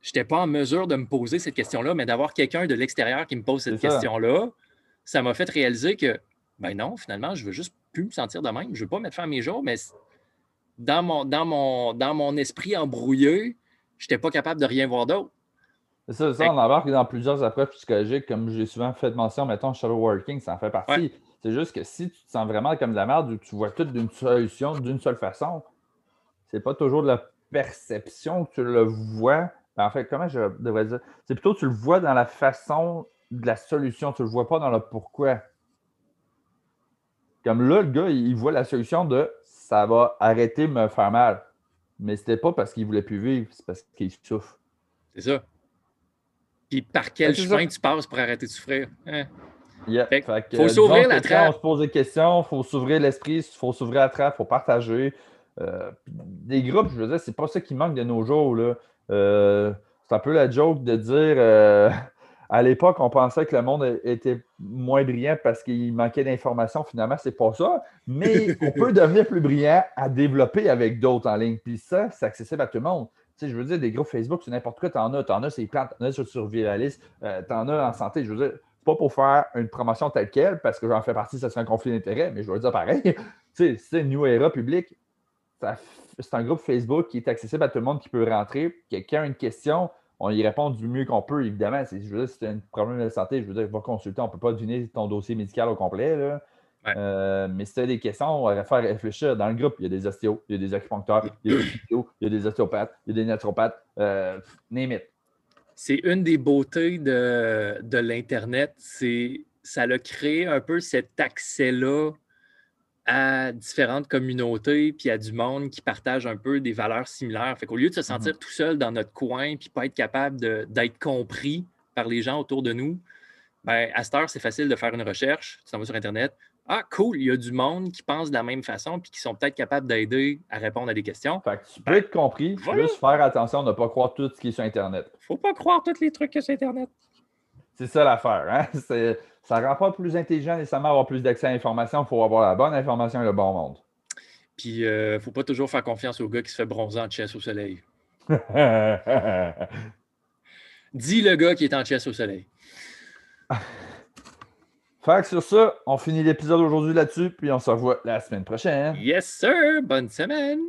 je n'étais pas en mesure de me poser cette question-là, mais d'avoir quelqu'un de l'extérieur qui me pose cette question-là, ça m'a fait réaliser que, ben non, finalement, je veux juste plus me sentir de même. Je ne veux pas mettre fin à mes jours, mais dans mon, dans mon, dans mon esprit embrouillé, je n'étais pas capable de rien voir d'autre. C'est ça, ça, on embarque dans plusieurs approches psychologiques, comme j'ai souvent fait mention, mettons, shadow working, ça en fait partie. C'est juste que si tu te sens vraiment comme de la merde, tu vois tout d'une solution d'une seule façon, c'est pas toujours de la perception que tu le vois. En fait, comment je devrais dire? C'est plutôt que tu le vois dans la façon de la solution. Tu ne le vois pas dans le pourquoi. Comme là, le gars, il voit la solution de ça va arrêter de me faire mal. Mais c'était pas parce qu'il voulait plus vivre, c'est parce qu'il souffre. C'est ça. Puis par quel chemin tu passes pour arrêter de souffrir? Hein? Il faut s'ouvrir la trappe. On se pose des questions, il faut s'ouvrir l'esprit, il faut s'ouvrir la trappe, il faut partager. Euh, des groupes, je veux dire, c'est pas ça qui manque de nos jours. Là. Euh, c'est un peu la joke de dire euh, à l'époque, on pensait que le monde était moins brillant parce qu'il manquait d'informations. Finalement, c'est pas ça. Mais on peut devenir plus brillant à développer avec d'autres en ligne. Puis ça, c'est accessible à tout le monde. Tu sais, je veux dire, des groupes Facebook, c'est n'importe quoi. T'en as, t'en as, c'est plantes, t'en as sur survivaliste, euh, t'en as en santé. Je veux dire, pas pour faire une promotion telle qu'elle, parce que j'en fais partie, ça serait un conflit d'intérêt, mais je veux dire pareil. tu sais, c'est New Era public. C'est un groupe Facebook qui est accessible à tout le monde qui peut rentrer. Quelqu'un a une question, on y répond du mieux qu'on peut, évidemment. Je veux dire, si tu as un problème de santé, je veux dire, va consulter. On ne peut pas deviner ton dossier médical au complet. Là. Euh, mais si tu as des questions, on va faire réfléchir. Dans le groupe, il y a des ostéos, il y a des acupuncteurs, il y a des ostéos, il y a des ostéopathes, il y a des naturopathes. Euh, name C'est une des beautés de, de l'Internet. C'est ça a créé un peu cet accès-là à différentes communautés, puis à du monde qui partage un peu des valeurs similaires. Fait qu'au lieu de se mm-hmm. sentir tout seul dans notre coin, puis pas être capable d'être compris par les gens autour de nous, ben, à cette heure, c'est facile de faire une recherche, tu t'en vas sur Internet, Ah, cool, il y a du monde qui pense de la même façon puis qui sont peut-être capables d'aider à répondre à des questions. Fait que tu peux être compris, juste faire attention de ne pas croire tout ce qui est sur Internet. Faut pas croire tous les trucs que sur Internet. C'est ça l'affaire. Hein? Ça ne rend pas plus intelligent nécessairement avoir plus d'accès à l'information. Il faut avoir la bonne information et le bon monde. Puis, il euh, ne faut pas toujours faire confiance au gars qui se fait bronzer en chess au soleil. Dis le gars qui est en chess au soleil. Fait sur ça, on finit l'épisode aujourd'hui là-dessus, puis on se revoit la semaine prochaine. Yes, sir! Bonne semaine!